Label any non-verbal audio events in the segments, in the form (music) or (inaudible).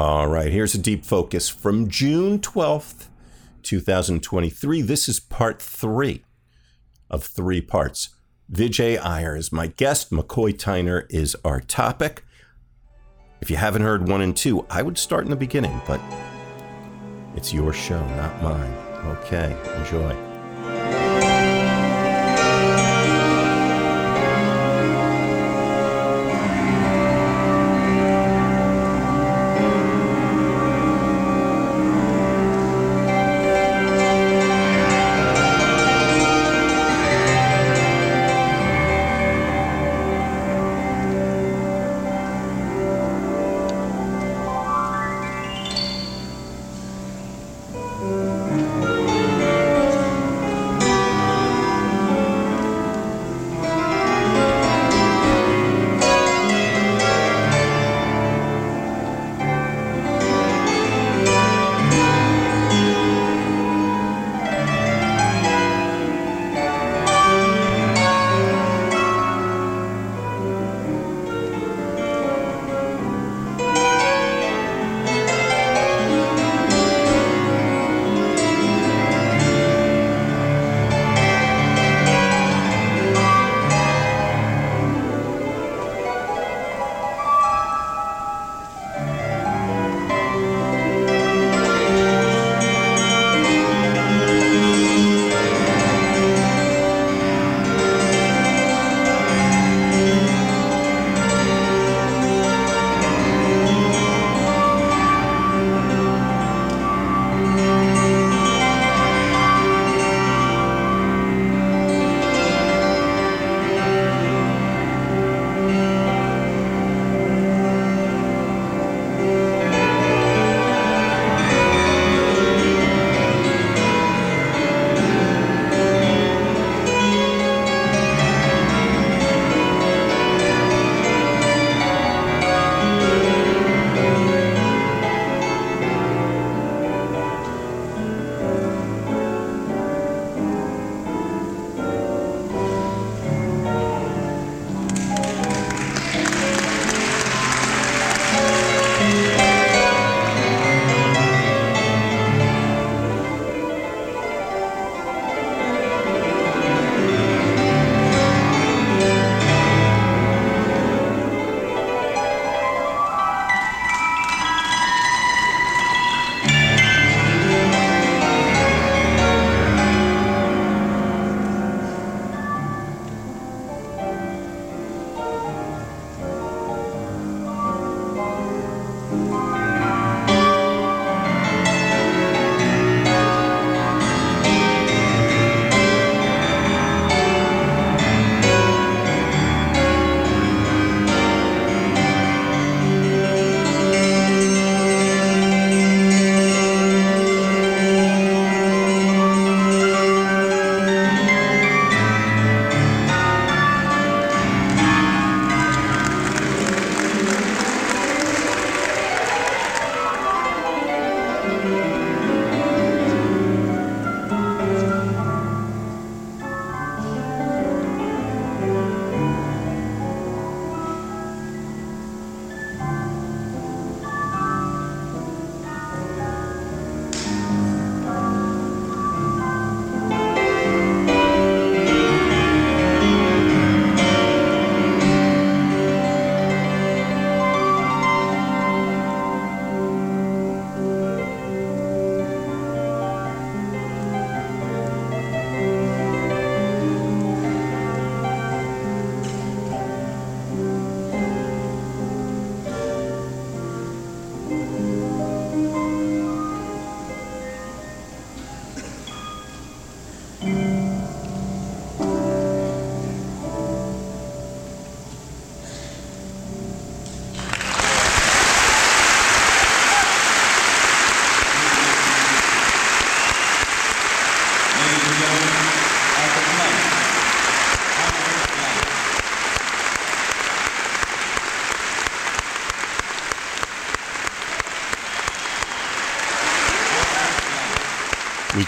All right, here's a deep focus from June 12th, 2023. This is part three of three parts. Vijay Iyer is my guest. McCoy Tyner is our topic. If you haven't heard one and two, I would start in the beginning, but it's your show, not mine. Okay, enjoy.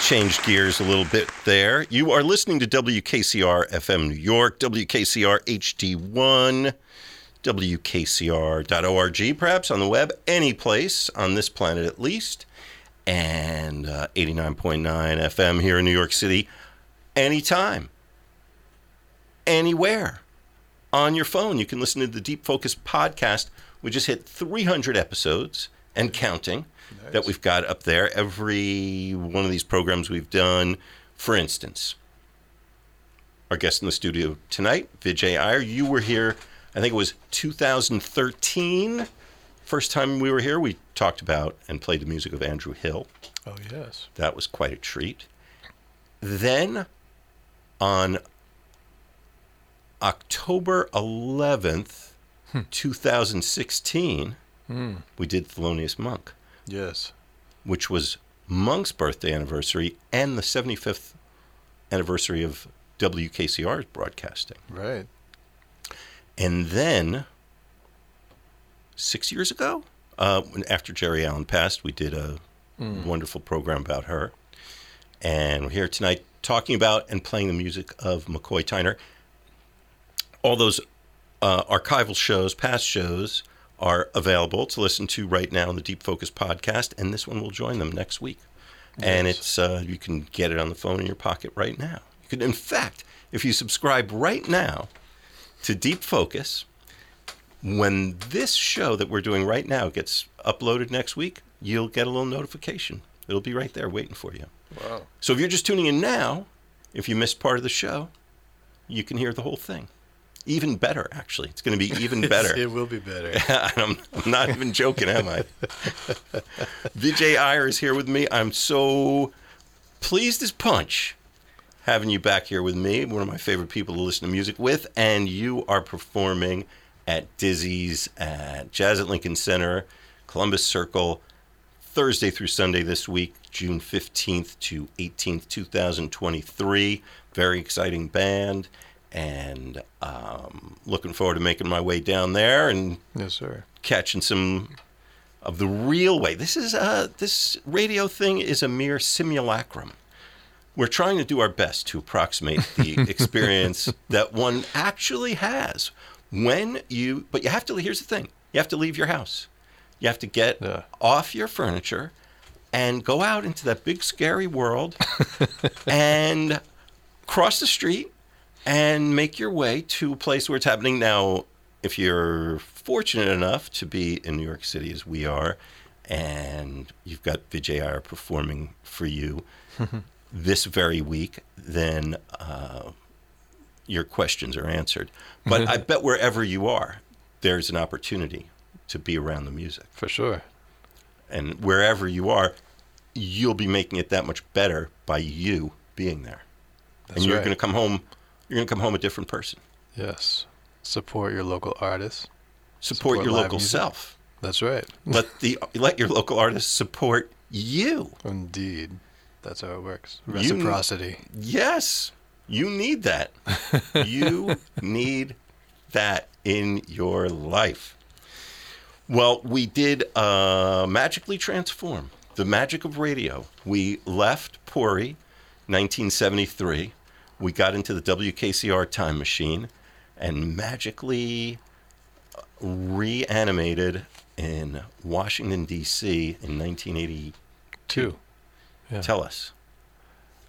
Changed gears a little bit there. You are listening to WKCR FM New York, WKCR HD1, WKCR.org, perhaps on the web, any place on this planet at least, and uh, 89.9 FM here in New York City, anytime, anywhere. On your phone, you can listen to the Deep Focus podcast. We just hit 300 episodes and counting nice. that we've got up there. Every one of these programs we've done, for instance, our guest in the studio tonight, Vijay Iyer, you were here I think it was 2013. First time we were here, we talked about and played the music of Andrew Hill. Oh, yes. That was quite a treat. Then on October 11th, hmm. 2016, hmm. we did Thelonious Monk. Yes. Which was Monk's birthday anniversary and the 75th anniversary of WKCR's broadcasting. Right. And then six years ago, uh, after Geri Allen passed, we did a mm. wonderful program about her. And we're here tonight talking about and playing the music of McCoy Tyner. All those uh, archival shows, past shows, are available to listen to right now in the Deep Focus podcast, and this one will join them next week. And it's uh, you can get it on the phone in your pocket right now. You can, in fact, if you subscribe right now to Deep Focus. When this show that we're doing right now gets uploaded next week, you'll get a little notification. It'll be right there waiting for you. Wow. So if you're just tuning in now, if you missed part of the show, you can hear the whole thing. Even better, actually. It's going to be (laughs) even better. it will be better. I'm, (laughs) I'm, not even joking, am I? Vijay Iyer is here with me. I'm so pleased as punch having you back here with me, one of my favorite people to listen to music with, and you are performing at Dizzy's at Jazz at Lincoln Center, Columbus Circle, Thursday through Sunday this week, June 15th to 18th, 2023. Very exciting band, and um, looking forward to making my way down there and yes, sir. catching some of the real way. This is a, this radio thing is a mere simulacrum we're trying to do our best to approximate the (laughs) experience that one actually has when you but you have to here's the thing you have to leave your house you have to get yeah. off your furniture and go out into that big scary world (laughs) and cross the street and make your way to a place where it's happening now if you're fortunate enough to be in New York City as we are and you've got Vijay Iyer performing for you (laughs) this very week, then uh, your questions are answered. But I (laughs) bet wherever you are, there's an opportunity to be around the music. For sure. And wherever you are, you'll be making it that much better by you being there. That's and you're right. going to come home. You're going to come home a different person. Yes. Support your local artists. Support, support your local music. self. That's right. (laughs) let the let your local artists support you. Indeed. That's how it works. Reciprocity. You, yes. You need that. (laughs) you need that in your life. Well, we did uh, magically transform the magic of radio. We left Pori, 1973. We got into the WKCR time machine and magically reanimated in Washington, D.C. in 1982. Yeah. Tell us.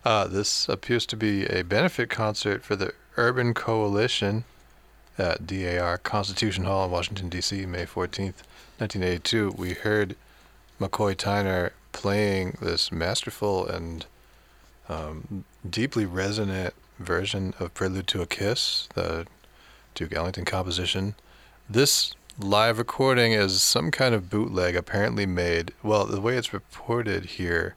Uh, this appears to be a benefit concert for the Urban Coalition at DAR Constitution Hall in Washington, D.C., May 14th, 1982. We heard McCoy Tyner playing this masterful and um, deeply resonant version of Prelude to a Kiss, the Duke Ellington composition. This live recording is some kind of bootleg apparently made. Well, the way it's reported here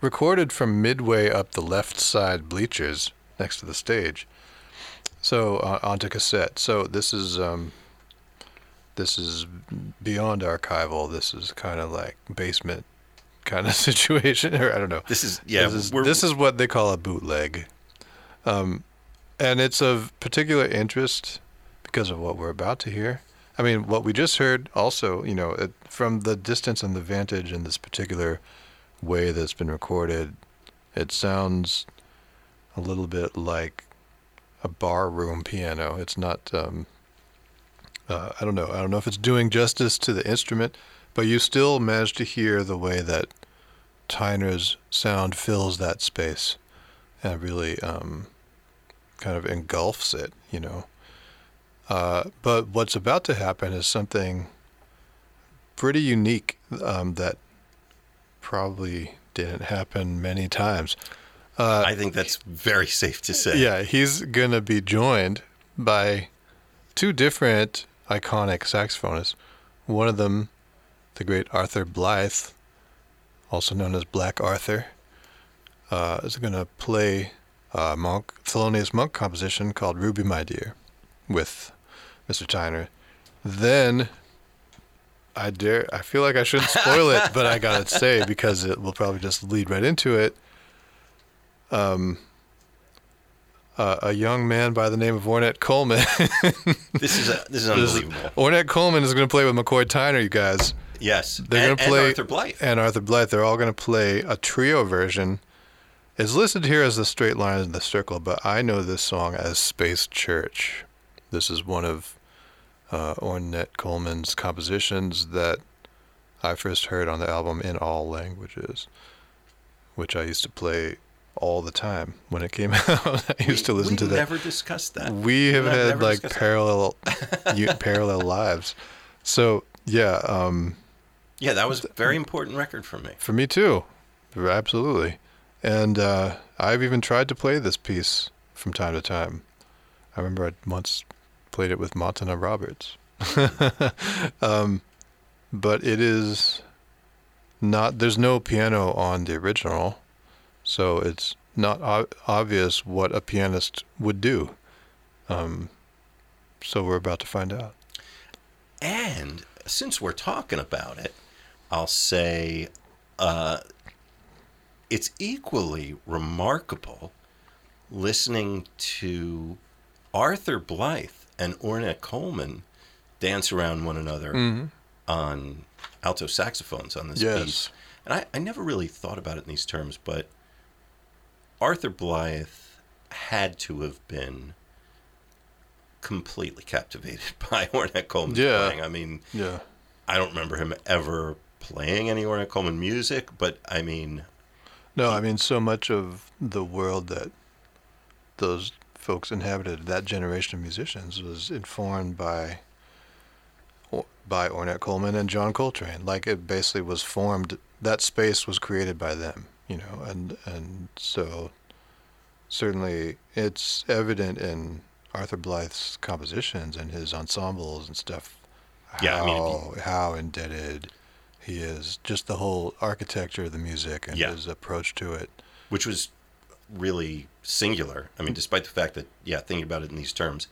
recorded from midway up the left side bleachers next to the stage. So uh, onto cassette. So this is um, this is beyond archival. This is kind of like basement kind of (laughs) situation, or I don't know. This is yeah. This is, this is what they call a bootleg, um, and it's of particular interest because of what we're about to hear. I mean, what we just heard also, you know, it, from the distance and the vantage in this particular way that's been recorded, it sounds a little bit like a barroom piano. It's not um, uh, I don't know. I don't know if it's doing justice to the instrument, but you still manage to hear the way that Tyner's sound fills that space and really um, kind of engulfs it, you know. Uh, but what's about to happen is something pretty unique um, that probably didn't happen many times. Uh, I think that's very safe to say. yeah, he's going to be joined by two different iconic saxophonists. One of them, the great Arthur Blythe, also known as Black Arthur, uh, is going to play a Monk, Thelonious Monk composition called Ruby My Dear with Mr. Tyner. Then I dare I feel like I shouldn't spoil it, but I (laughs) gotta say because it will probably just lead right into it. Um uh, a young man by the name of Ornette Coleman. (laughs) This is a, this is unbelievable. Ornette Coleman is going to play with McCoy Tyner, you guys. yes, They're going to play and Arthur Blythe. and Arthur Blythe. They're all going to play a trio version. It's listed here as the Straight Line in the Circle, but I know this song as Space Church. This is one of uh, Ornette Coleman's compositions that I first heard on the album in all languages, which I used to play all the time when it came (laughs) out. I used to listen to that. We never discussed that. We have I've had like parallel you, (laughs) parallel lives. So yeah, um, Yeah, that was a very important record for me. for me too, absolutely. And uh, I've even tried to play this piece from time to time. I remember I once played it with Matana Roberts. (laughs) um, but it is not. There's no piano on the original, so it's not ob- obvious what a pianist would do. Um, so we're about to find out. And since we're talking about it, I'll say uh, it's equally remarkable listening to Arthur Blythe and Ornette Coleman dance around one another mm-hmm. on alto saxophones on this Yes. piece. And I, I never really thought about it in these terms, but Arthur Blythe had to have been completely captivated (laughs) by Ornette Coleman's Yeah. playing. I mean, Yeah. I don't remember him ever playing any Ornette Coleman music, but I mean, No, I mean so much of the world that those folks inhabited, that generation of musicians, was informed by by Ornette Coleman and John Coltrane. Like it basically was formed. That space was created by them, you know, and and so certainly it's evident in Arthur Blythe's compositions and his ensembles and stuff. Yeah, I mean, how how indebted he is. Just the whole architecture of the music and Yeah. his approach to it. which was really singular. I mean, despite the fact that, yeah, thinking about it in these terms,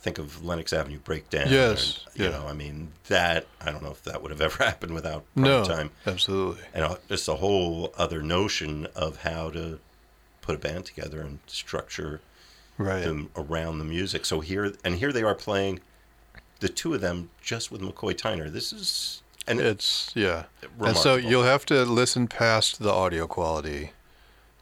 think of Lenox Avenue Breakdown. Yes, and, you yeah. know, I mean, that, I don't know if that would have (laughs) ever happened without No, time. absolutely. And uh, just a whole other notion of how to put a band together and structure Right. them around the music. So here, and here they are playing the two of them just with McCoy Tyner. This is, and It's yeah. And so you'll have to listen past the audio quality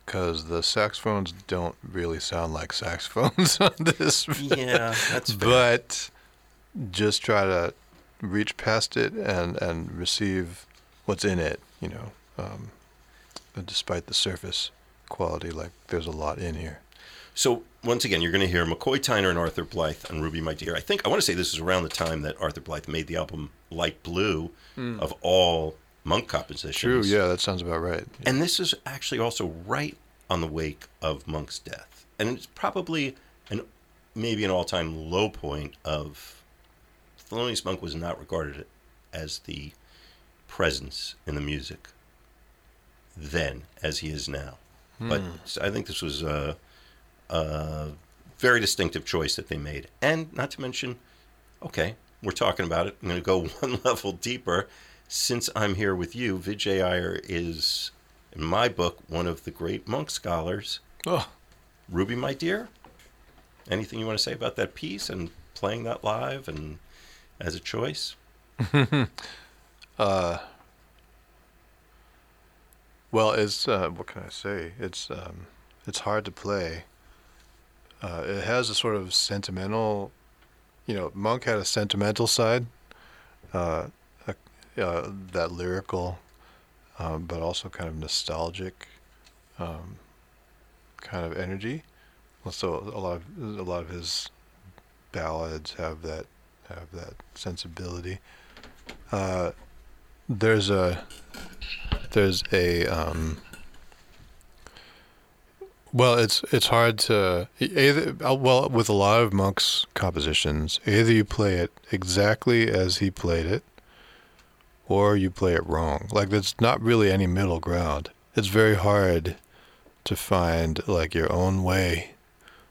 because the saxophones don't really sound like (laughs) saxophones on this. yeah, (laughs) that's fair. but just try to reach past it and and receive what's in it. You know, um, despite the surface quality, like there's a lot in here. So once again, you're going to hear McCoy Tyner and Arthur Blythe on "Ruby My Dear." I think I want to say this is around the time that Arthur Blythe made the album "Light Blue" Mm. of all Monk compositions. True. Yeah, that sounds about right. And this is actually also right on the wake of Monk's death, and it's probably an maybe an all-time low point of Thelonious Monk was not regarded as the presence in the music then as he is now. Hmm. But I think this was a, a very distinctive choice that they made, and not to mention, okay, we're talking about it. I'm going to go (laughs) one level deeper. Since I'm here with you, Vijay Iyer is, in my book, one of the great monk scholars. Oh, Ruby, my dear, anything you want to say about that piece and playing that live and as a choice? (laughs) uh, well, it's uh, what can I say? It's um, it's hard to play. Uh, it has a sort of sentimental you know, Monk had a sentimental side, uh, uh, that lyrical, um, but also kind of nostalgic, um, kind of energy. So a lot of a lot of his ballads have that have that sensibility. Uh, there's a there's a um, well, it's it's hard to either uh, well with a lot of Monk's compositions, either you play it exactly as he played it, or you play it wrong. Like there's not really any middle ground. It's very hard to find like your own way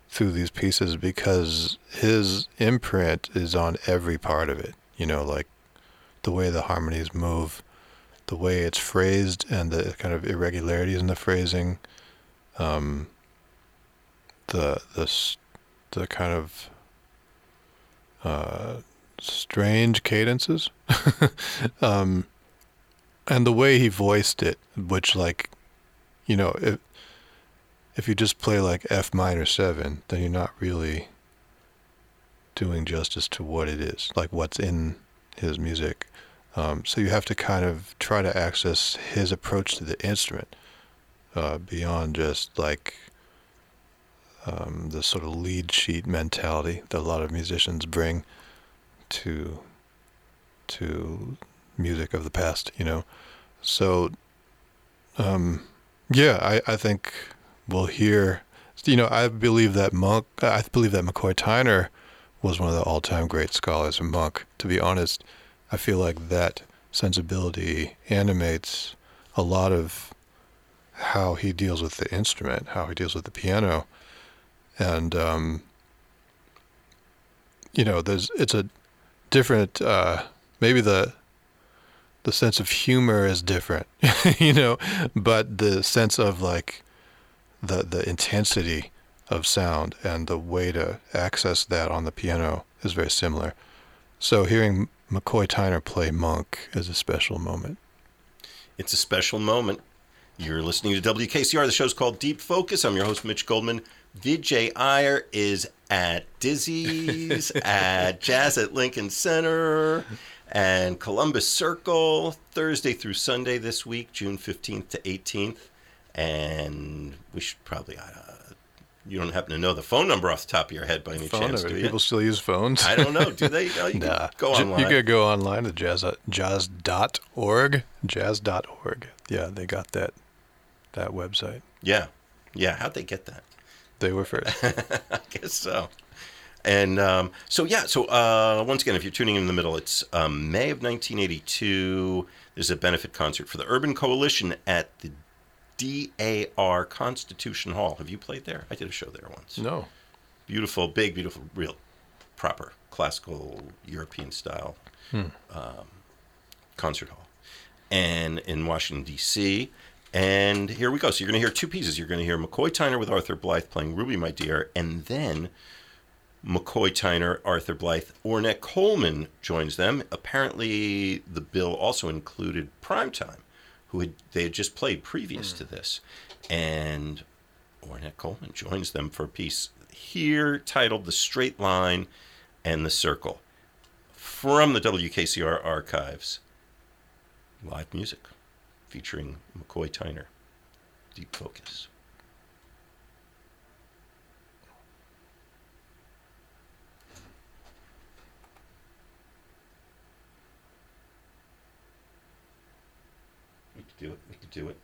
through these pieces because his imprint is on every part of it. You know, like the way the harmonies move, the way it's phrased, and the kind of irregularities in the phrasing. Um, the the the kind of uh, strange cadences, (laughs) um, and the way he voiced it, which like, you know, if if you just play like F minor seven, then you're not really doing justice to what it is, like what's in his music. Um, so you have to kind of try to access his approach to the instrument uh, beyond just like um, the sort of lead sheet mentality that a lot of musicians bring to to music of the past, you know. So, um, yeah, I, I think we'll hear. You know, I believe that Monk. I believe that McCoy Tyner was one of the all-time great scholars of Monk. To be honest, I feel like that sensibility animates a lot of how he deals with the instrument, how he deals with the piano, and um, you know, there's it's a different. Uh, maybe the the sense of humor is different, (laughs) you know, but the sense of like the the intensity of sound and the way to access that on the piano is very similar. So hearing McCoy Tyner play Monk is a special moment. It's a special moment. You're listening to WKCR. The show's called Deep Focus. I'm your host, Mitch Goldman. Vijay Iyer is at Dizzy's, (laughs) at Jazz at Lincoln Center, and Columbus Circle Thursday through Sunday this week, June 15th to 18th. And we should probably, uh, you don't happen to know the phone number off the top of your head by any phone chance, number. do you? People still use phones. I don't know. Do they? No, (laughs) you nah. go online. You could go online to jazz jazz.org. Jazz.org. Yeah, they got that that website. yeah. Yeah. How'd they get that? They were first. (laughs) I guess so. And um, so, yeah, so uh, once again, if you're tuning in, in the middle, it's um, May of 1982. There's a benefit concert for the Urban Coalition at the DAR Constitution Hall. Have you played there? I did a show there once. no. Beautiful, big, beautiful, real, proper, classical, European style Hmm. um, concert hall. And in Washington, D.C. And here we go. So you're going to hear two pieces. You're going to hear McCoy Tyner with Arthur Blythe playing Ruby, My Dear, and then McCoy Tyner, Arthur Blythe, Ornette Coleman joins them. Apparently, the bill also included Prime Time, who had they had just played previous to this, and Ornette Coleman joins them for a piece here titled "The Straight Line and the Circle" from the WKCR archives. Live music featuring McCoy Tyner. Deep Focus. We could do it. We could do it.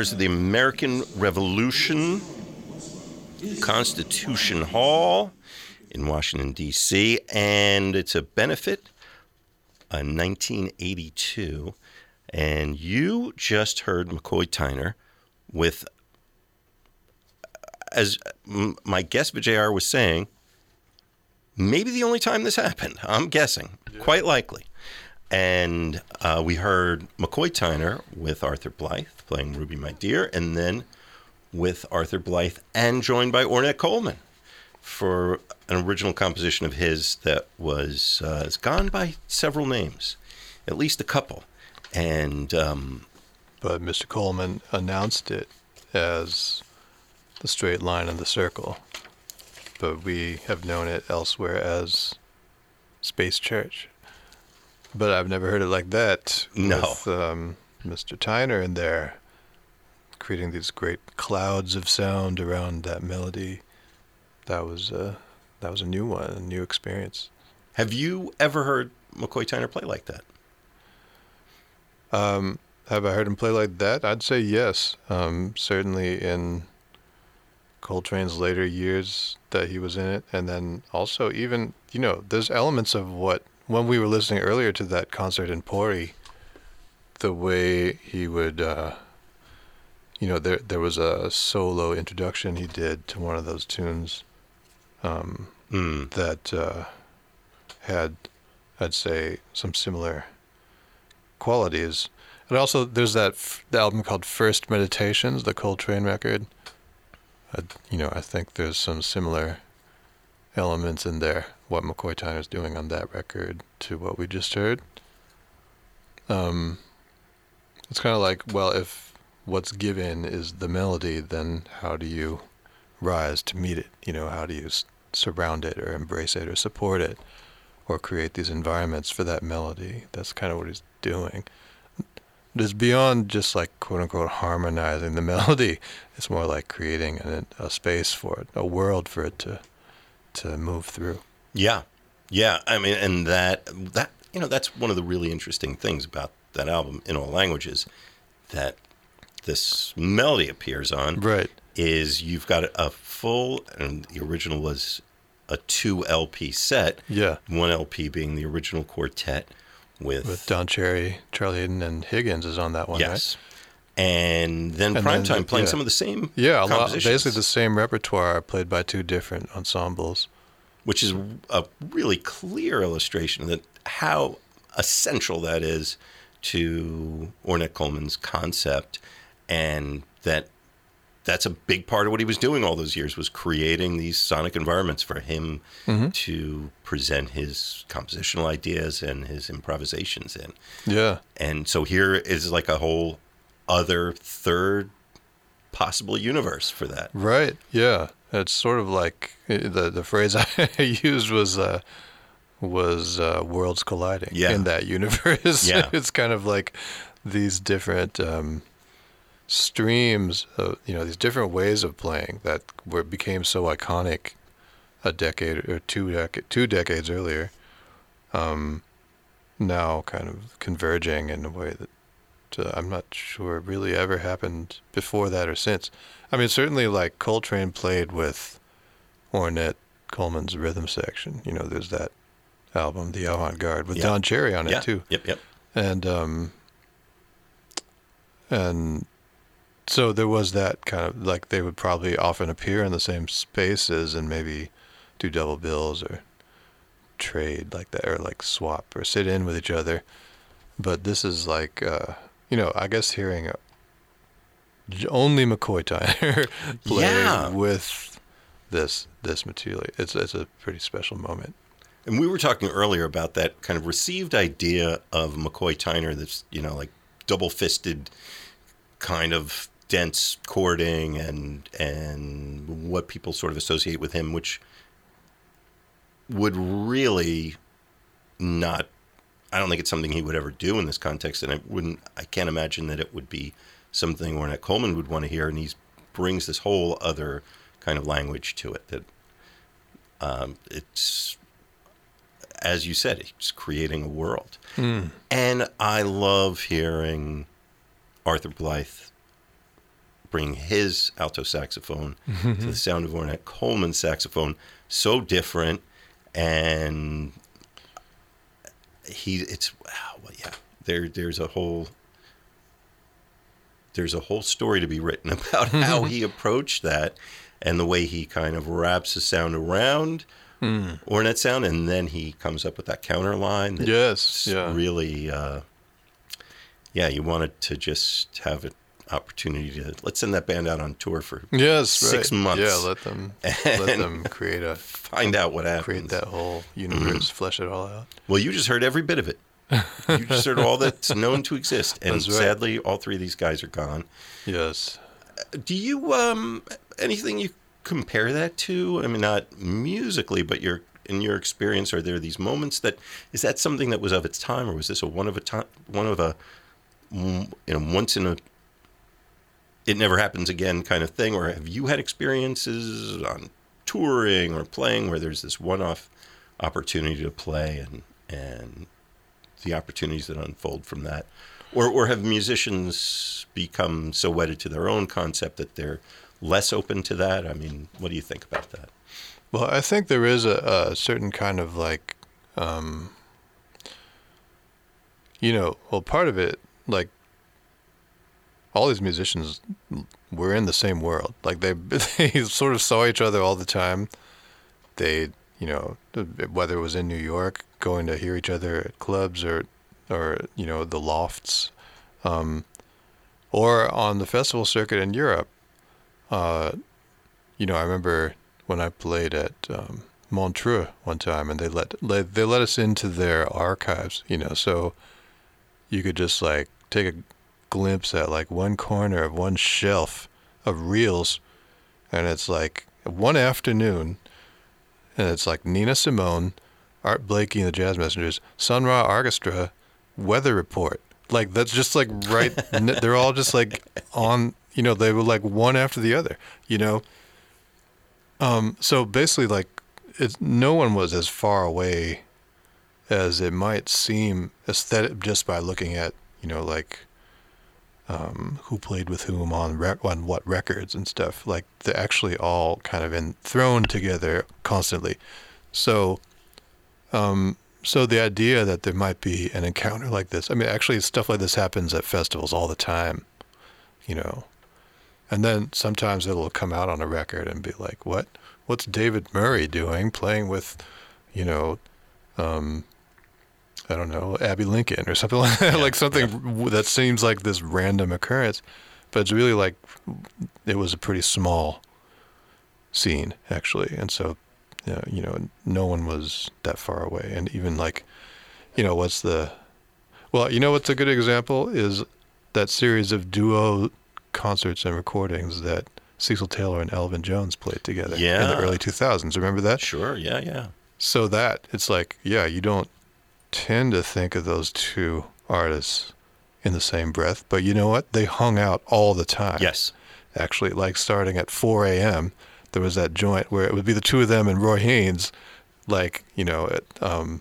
Daughters of the American Revolution Constitution Hall in Washington, D.C., and it's a benefit uh, 1982. And you just heard McCoy Tyner with, as my guest Vijay Iyer was saying, maybe the only time this happened. I'm guessing, quite likely. And uh, we heard McCoy Tyner with Arthur Blythe playing Ruby My Dear, and then with Arthur Blythe and joined by Ornette Coleman for an original composition of his that was uh, has gone by several names, at least a couple. And um, But Mr. Coleman announced it as the straight line of the circle. But we have known it elsewhere as Space Church. But I've never heard it like that. No. With um, Mr. Tyner in there, creating these great clouds of sound around that melody. That was uh, that was a new one, a new experience. have you ever heard McCoy Tyner play like that? Um, have I heard him play like that? I'd say yes. Um, certainly in Coltrane's later years that he was in it, and then also even you know, there's elements of what when we were listening earlier to that concert in Pori, the way he would, uh, you know, there there was a solo introduction he did to one of those tunes. Um, Mm. that uh, had, I'd say, some similar qualities. And also, there's that f- the album called First Meditations, the Coltrane record. I, you know, I think there's some similar elements in there. What McCoy Tyner's doing on that record to what we just heard. Um, it's kind of like, well, if what's given is the melody, then how do you rise to meet it? You know, how do you surround it or embrace it or support it or create these environments for that melody? That's kind of what he's doing. It's beyond just like quote unquote harmonizing the (laughs) melody. It's more like creating a, a space for it, a world for it to to move through. Yeah, yeah. I mean, and that that you know that's one of the really interesting things about that album in all languages that this melody appears on Right. is you've got a full and the original was a two LP set. Yeah. One LP being the original quartet with, With Don Cherry, Charlie Haden, and Higgins is on that one, yes, and then And then Prime Time the- playing yeah. some of the same? Yeah, a lot, basically the same repertoire played by two different ensembles. which is a really clear illustration that how essential that is to Ornette Coleman's concept, and that that's a big part of what he was doing all those years was creating these sonic environments for him to present his compositional ideas and his improvisations in. Yeah. And so here is like a whole other third possible universe for that. Right. Yeah. It's sort of like uh, the the phrase (laughs) I used was uh, was uh, worlds colliding Yeah. in that universe. Yeah. (laughs) it's kind of like these different um, streams, of, you know, these different ways of playing that were became so iconic a decade or two dec- two decades earlier. Um, now kind of converging in a way that uh, I'm not sure really ever happened before that or since. I mean, certainly like Coltrane played with Ornette Coleman's rhythm section. You know, there's that album, The Avant Garde, with Yeah. Don Cherry on it yeah. too. Yep. Yep. And um, and so there was that kind of like they would probably often appear in the same spaces and maybe do double bills or trade like that or like swap or sit in with each other. But this is like uh, you know, I guess hearing j- only McCoy Tyner (laughs) play Yeah. with this this material. It's it's a pretty special moment. And we were talking earlier about that kind of received idea of McCoy Tyner that's, you know, like double fisted kind of dense chording and and what people sort of associate with him, which would really not I don't think it's something he would ever do in this context, and I wouldn't I can't imagine that it would be something Ornette Coleman would want to hear, and he brings this whole other kind of language to it that um, it's as you said, it's creating a world. And I love hearing Arthur Blythe bringing his alto saxophone to the sound of Ornette Coleman's saxophone. So different, and he it's wow, well, yeah. There there's a whole there's a whole story to be written (laughs) about how he (laughs) approached that and the way he kind of wraps the sound around Ornette sound, and then he comes up with that counter line. that Yes, yeah. really, uh, yeah, you wanted to just have an opportunity to let's send that band out on tour for Yes, six right. months. Yeah, let them let (laughs) them create a find out what happens. create that whole universe, flesh it all out. Well, you just heard every bit of it. You just heard all that's (laughs) known to exist, and right. sadly, all three of these guys are gone. Yes. Do you um anything you compare that to? I mean, not musically, but your in your experience, are there these moments that is that something that was of its time, or was this a one of a time, one of a mm, you know once in a it never happens again kind of thing, or have you had experiences on touring or playing where there's this one-off opportunity to play and and the opportunities that unfold from that? Or, or have musicians become so wedded to their own concept that they're less open to that? I mean, what do you think about that? Well, I think there is a, a certain kind of like, um, you know, well, part of it, like, all these musicians were in the same world. Like they (laughs) they sort of saw each other all the time. They, you know, whether it was in New York, going to hear each other at clubs or, or you know, the lofts, um, or on the festival circuit in Europe. Uh, you know, I remember when I played at um, Montreux one time, and they let, let they let us into their archives. You know, so you could just like take a glimpse at like one corner of one shelf of reels, and it's like one afternoon, and it's like Nina Simone, Art Blakey and the Jazz Messengers, Sun Ra Orchestra, Weather Report. Like that's just like right. (laughs) they're all just like on. You know, they were like one after the other. You know. Um. So basically, like, it's no one was as far away as it might seem aesthetic just by looking at you know like um, who played with whom on on what records and stuff. Like they're actually all kind of in thrown together constantly. So, um, so the idea that there might be an encounter like this. I mean, actually, stuff like this happens at festivals all the time. You know, and then sometimes it'll come out on a record and be like, "What? What's David Murray doing playing with, you know, um, I don't know, Abbey Lincoln or something (laughs) like that, like something w that seems like this random occurrence, but it's really like it was a pretty small scene actually, and so you know, you know, no one was that far away, and even like, you know, what's the, well, you know, what's a good example is that series of duo concerts and recordings that Cecil Taylor and Elvin Jones played together in the early 2000s. Remember that? Sure, yeah, yeah. So that it's like, yeah, you don't tend to think of those two artists in the same breath, but you know what? They hung out all the time. Yes. Actually, like starting at 4 a.m., there was that joint where it would be the two of them and Roy Haynes, like, you know, at, um,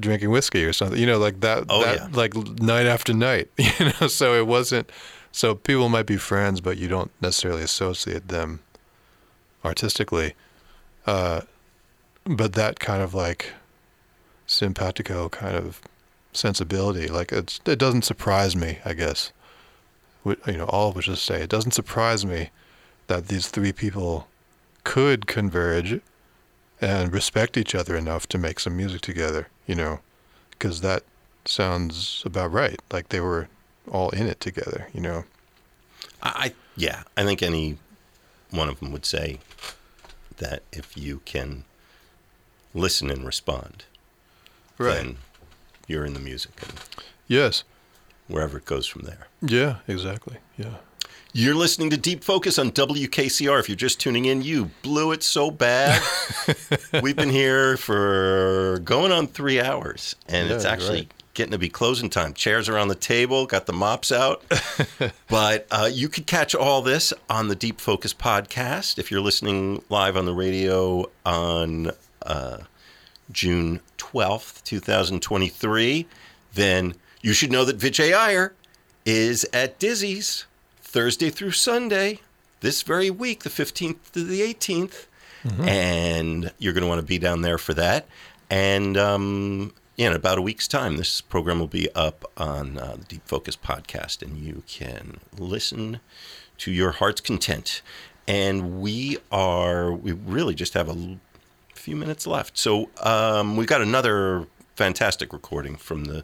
drinking whiskey or something, you know, like that, Oh, that yeah. like night after night, (laughs) you know, so it wasn't, so people might be friends, but you don't necessarily associate them artistically. Uh, but that kind of like simpatico kind of sensibility, like it's, it doesn't surprise me, I guess. Wh- You know, all of us just say it doesn't surprise me that these three people could converge and respect each other enough to make some music together, you know, because that sounds about right. Like they were all in it together, you know. I yeah, I think any one of them would say that if you can listen and respond, then you're in the music and Yes. wherever it goes from there. Yeah, exactly. Yeah. You're listening to Deep Focus on WKCR. If you're just tuning in, you blew it so bad. (laughs) We've been here for going on three hours, and it's actually right. getting to be closing time. Chairs are on the table, got the mops out. (laughs) but uh, you could catch all this on the Deep Focus podcast if you're listening live on the radio on uh, June 12th, 2023. Then you should know that Vijay Iyer is at Dizzy's Thursday through Sunday this very week, the 15th to the 18th. And you're going to want to be down there for that. And um, in about a week's time, this program will be up on uh, the Deep Focus podcast, and you can listen to your heart's content. And we are, we really just have a few minutes left. So um, we've got another fantastic recording from the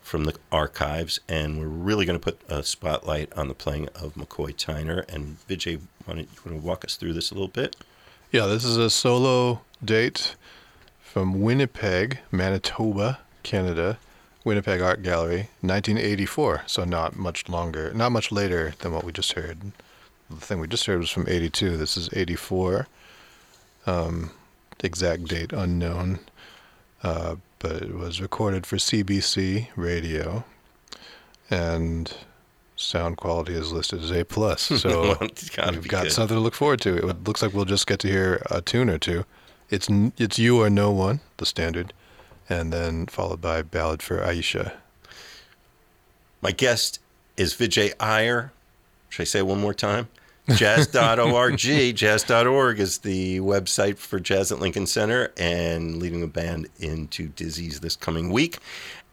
from the archives, and we're really going to put a spotlight on the playing of McCoy Tyner. And Vijay, why don't you want to walk us through this a little bit? Yeah, this is a solo date from Winnipeg, Manitoba, Canada. Winnipeg Art Gallery, 1984. So not much longer, not much later than what we just heard. The thing we just heard was from 82. This is 84. Um, exact date unknown. Uh, but it was recorded for CBC radio, and sound quality is listed as A plus. (laughs) So we've got good. something to look forward to. It looks like we'll just get to hear a tune or two. It's it's you or no one, the standard, and then followed by ballad for Aisha. My guest is Vijay Iyer. Should I say it one more time? Jazz.org. Jazz.org is the website for Jazz at Lincoln Center and leading the band into Dizzy's this coming week.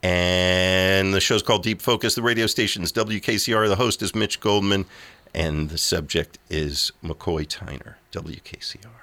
And the show's called Deep Focus. The radio station's WKCR. The host is Mitch Goldman. And the subject is McCoy Tyner, WKCR.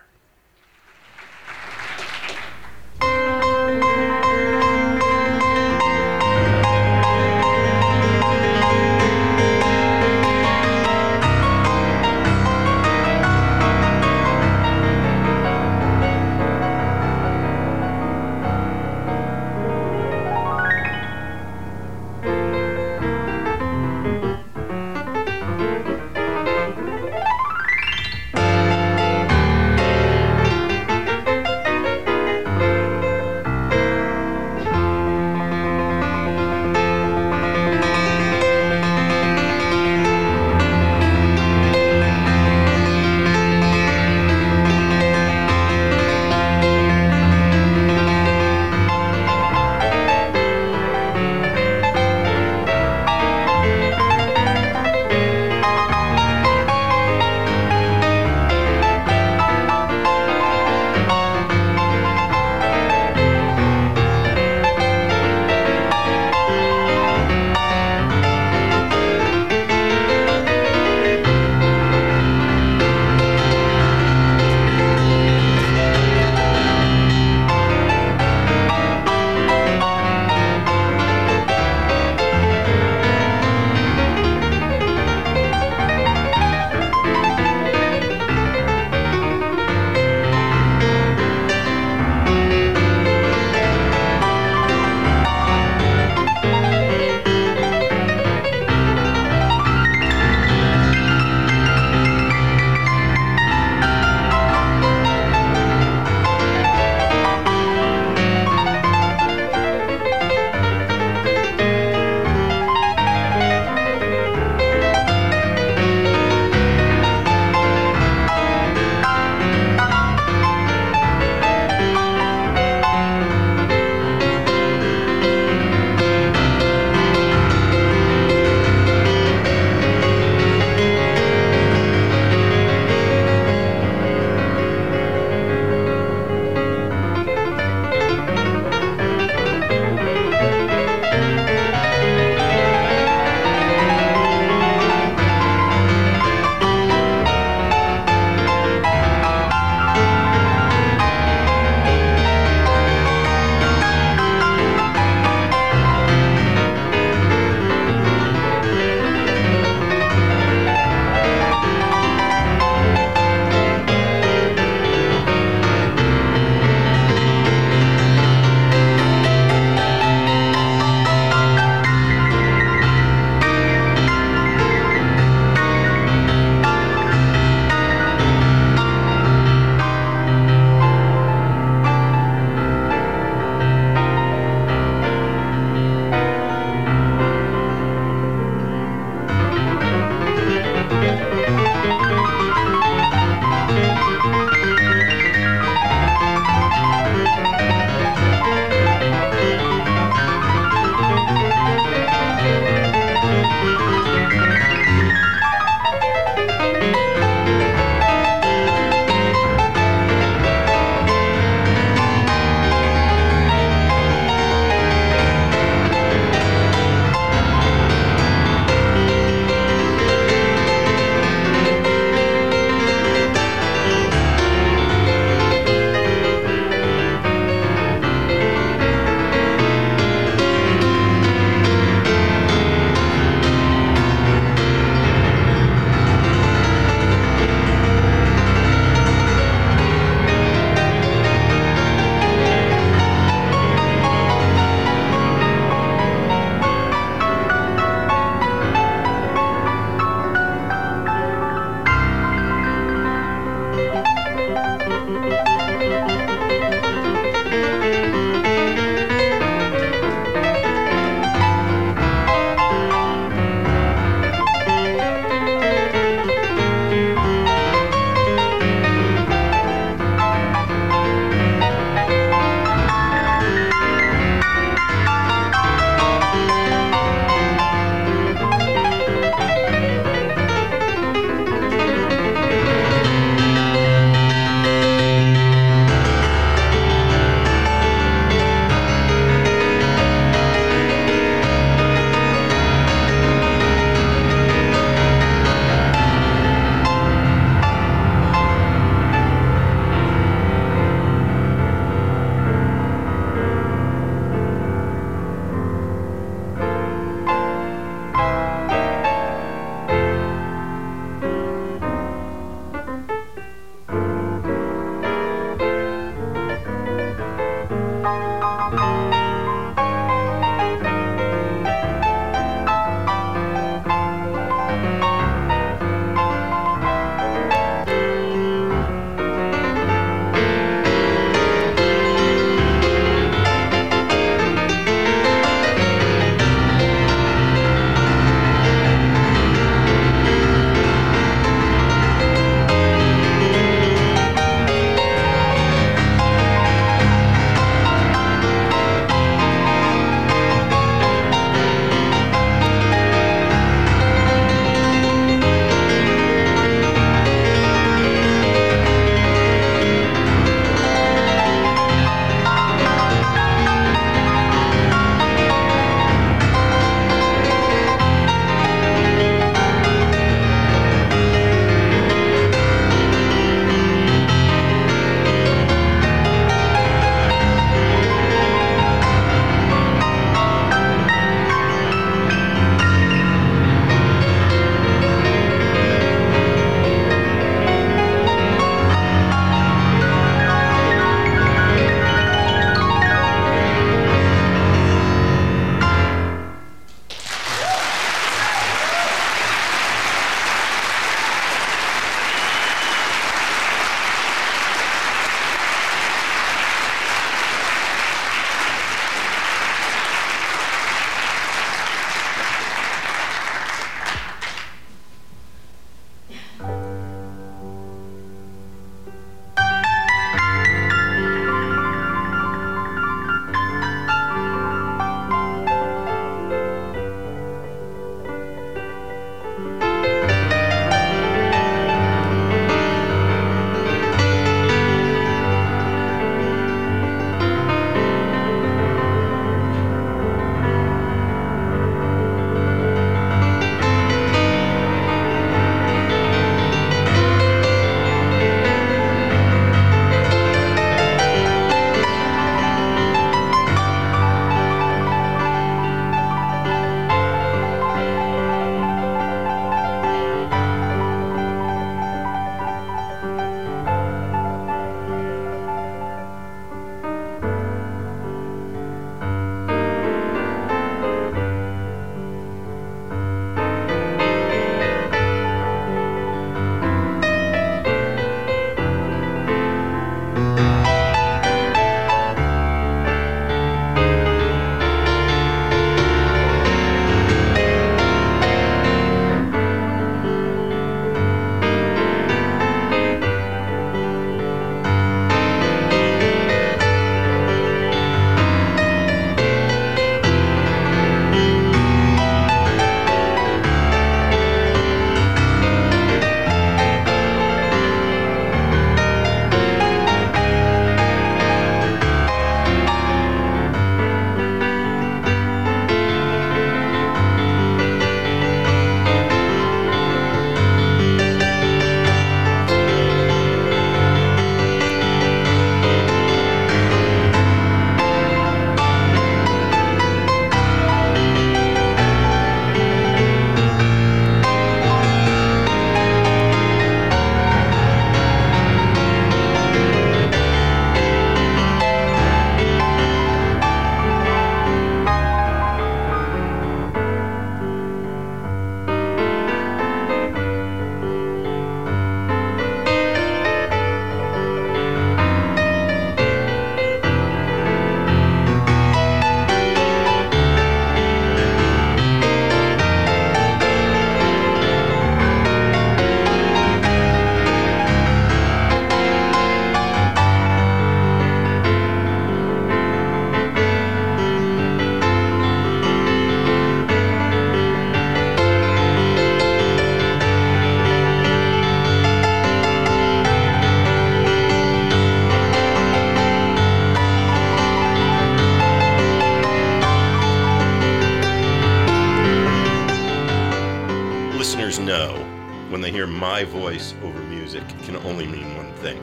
Voice over music can only mean one thing.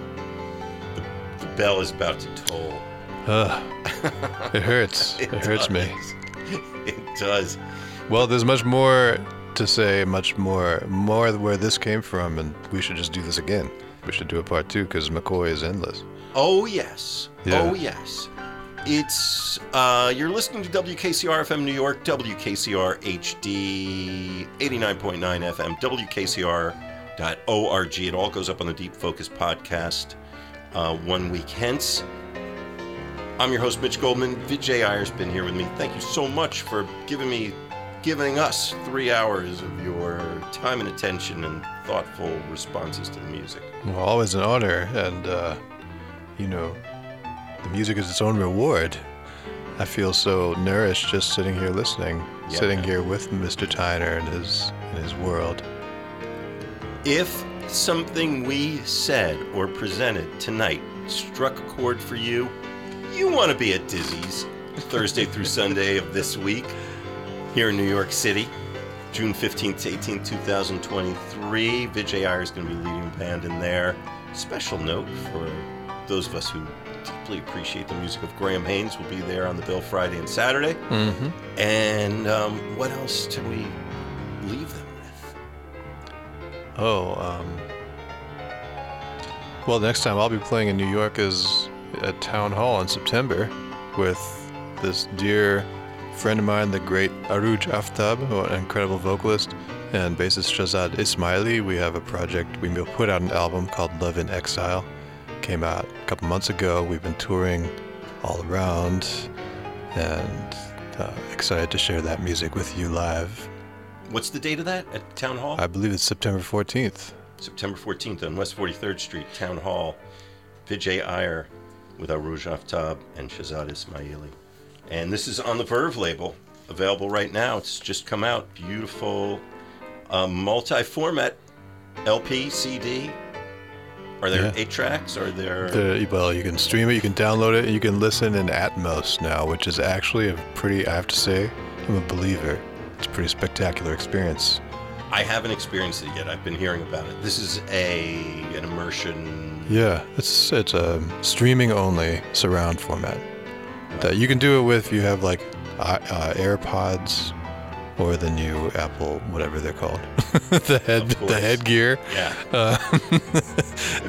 The, the bell is about to toll. Ugh. it hurts. (laughs) it, hurts me. It does. Well, there's much more to say, much more, more where this came from, and we should just do this again. We should do a part two because McCoy is endless. Oh yes. Yeah. Oh yes. It's uh, you're listening to WKCR FM New York, WKCR HD 89.9 FM, WKCR.org. It all goes up on the Deep Focus podcast uh, one week hence. I'm your host Mitch Goldman. Vijay Iyer's been here with me. Thank you so much for giving me, giving us three hours of your time and attention and thoughtful responses to the music. Well, always an honor, and uh, you know, the music is its own reward. I feel so nourished just sitting here listening, Yeah, sitting here with Mr. Tyner and his and his world. If something we said or presented tonight struck a chord for you, you want to be at Dizzy's Thursday through (laughs) Sunday of this week here in New York City, June 15th to 18th, 2023. Vijay Iyer is going to be leading the band in there. Special note for those of us who deeply appreciate the music of Graham Haynes will be there on the bill Friday and Saturday. Mm-hmm. And um, what else do we leave them? Oh, um. Well, next time I'll be playing in New York is at Town Hall in September with this dear friend of mine, the great Arooj Aftab, an incredible vocalist, and bassist Shahzad Ismaily. We have a project, we put out an album called Love in Exile. Came out a couple months ago. We've been touring all around and uh, excited to share that music with you live. What's the date of that at Town Hall? I believe it's September 14th. September 14th on West 43rd Street, Town Hall. Vijay Iyer with Arooj Aftab and Shahzad Ismaily. And this is on the Verve label, available right now. It's just come out. Beautiful uh, multi format LP, CD. Are there Yeah. eight tracks? Are there. The, well, you can stream it, you can download it, and you can listen in Atmos now, which is actually a pretty, I have to say, I'm a believer. It's a pretty spectacular experience. I haven't experienced it yet. I've been hearing about it. This is a an immersion. Yeah, it's it's a streaming only surround format that you can do it with you have like uh, AirPods or the new Apple, whatever they're called, (laughs) the head the headgear. Yeah. Uh,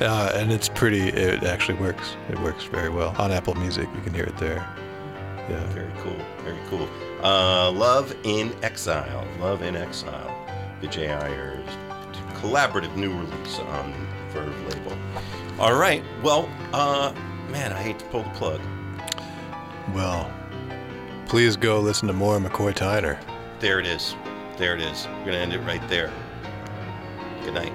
(laughs) uh, and it's pretty. It actually works. It works very well on Apple Music. You can hear it there. Yeah. Very cool. Very cool. Uh, Love in Exile. Love in Exile. Vijay Iyer's collaborative new release on Verve label. All right. Well, uh, man, I hate to pull the plug. Well, please go listen to more McCoy Tyner. There it is. There it is. We're going to end it right there. Good night.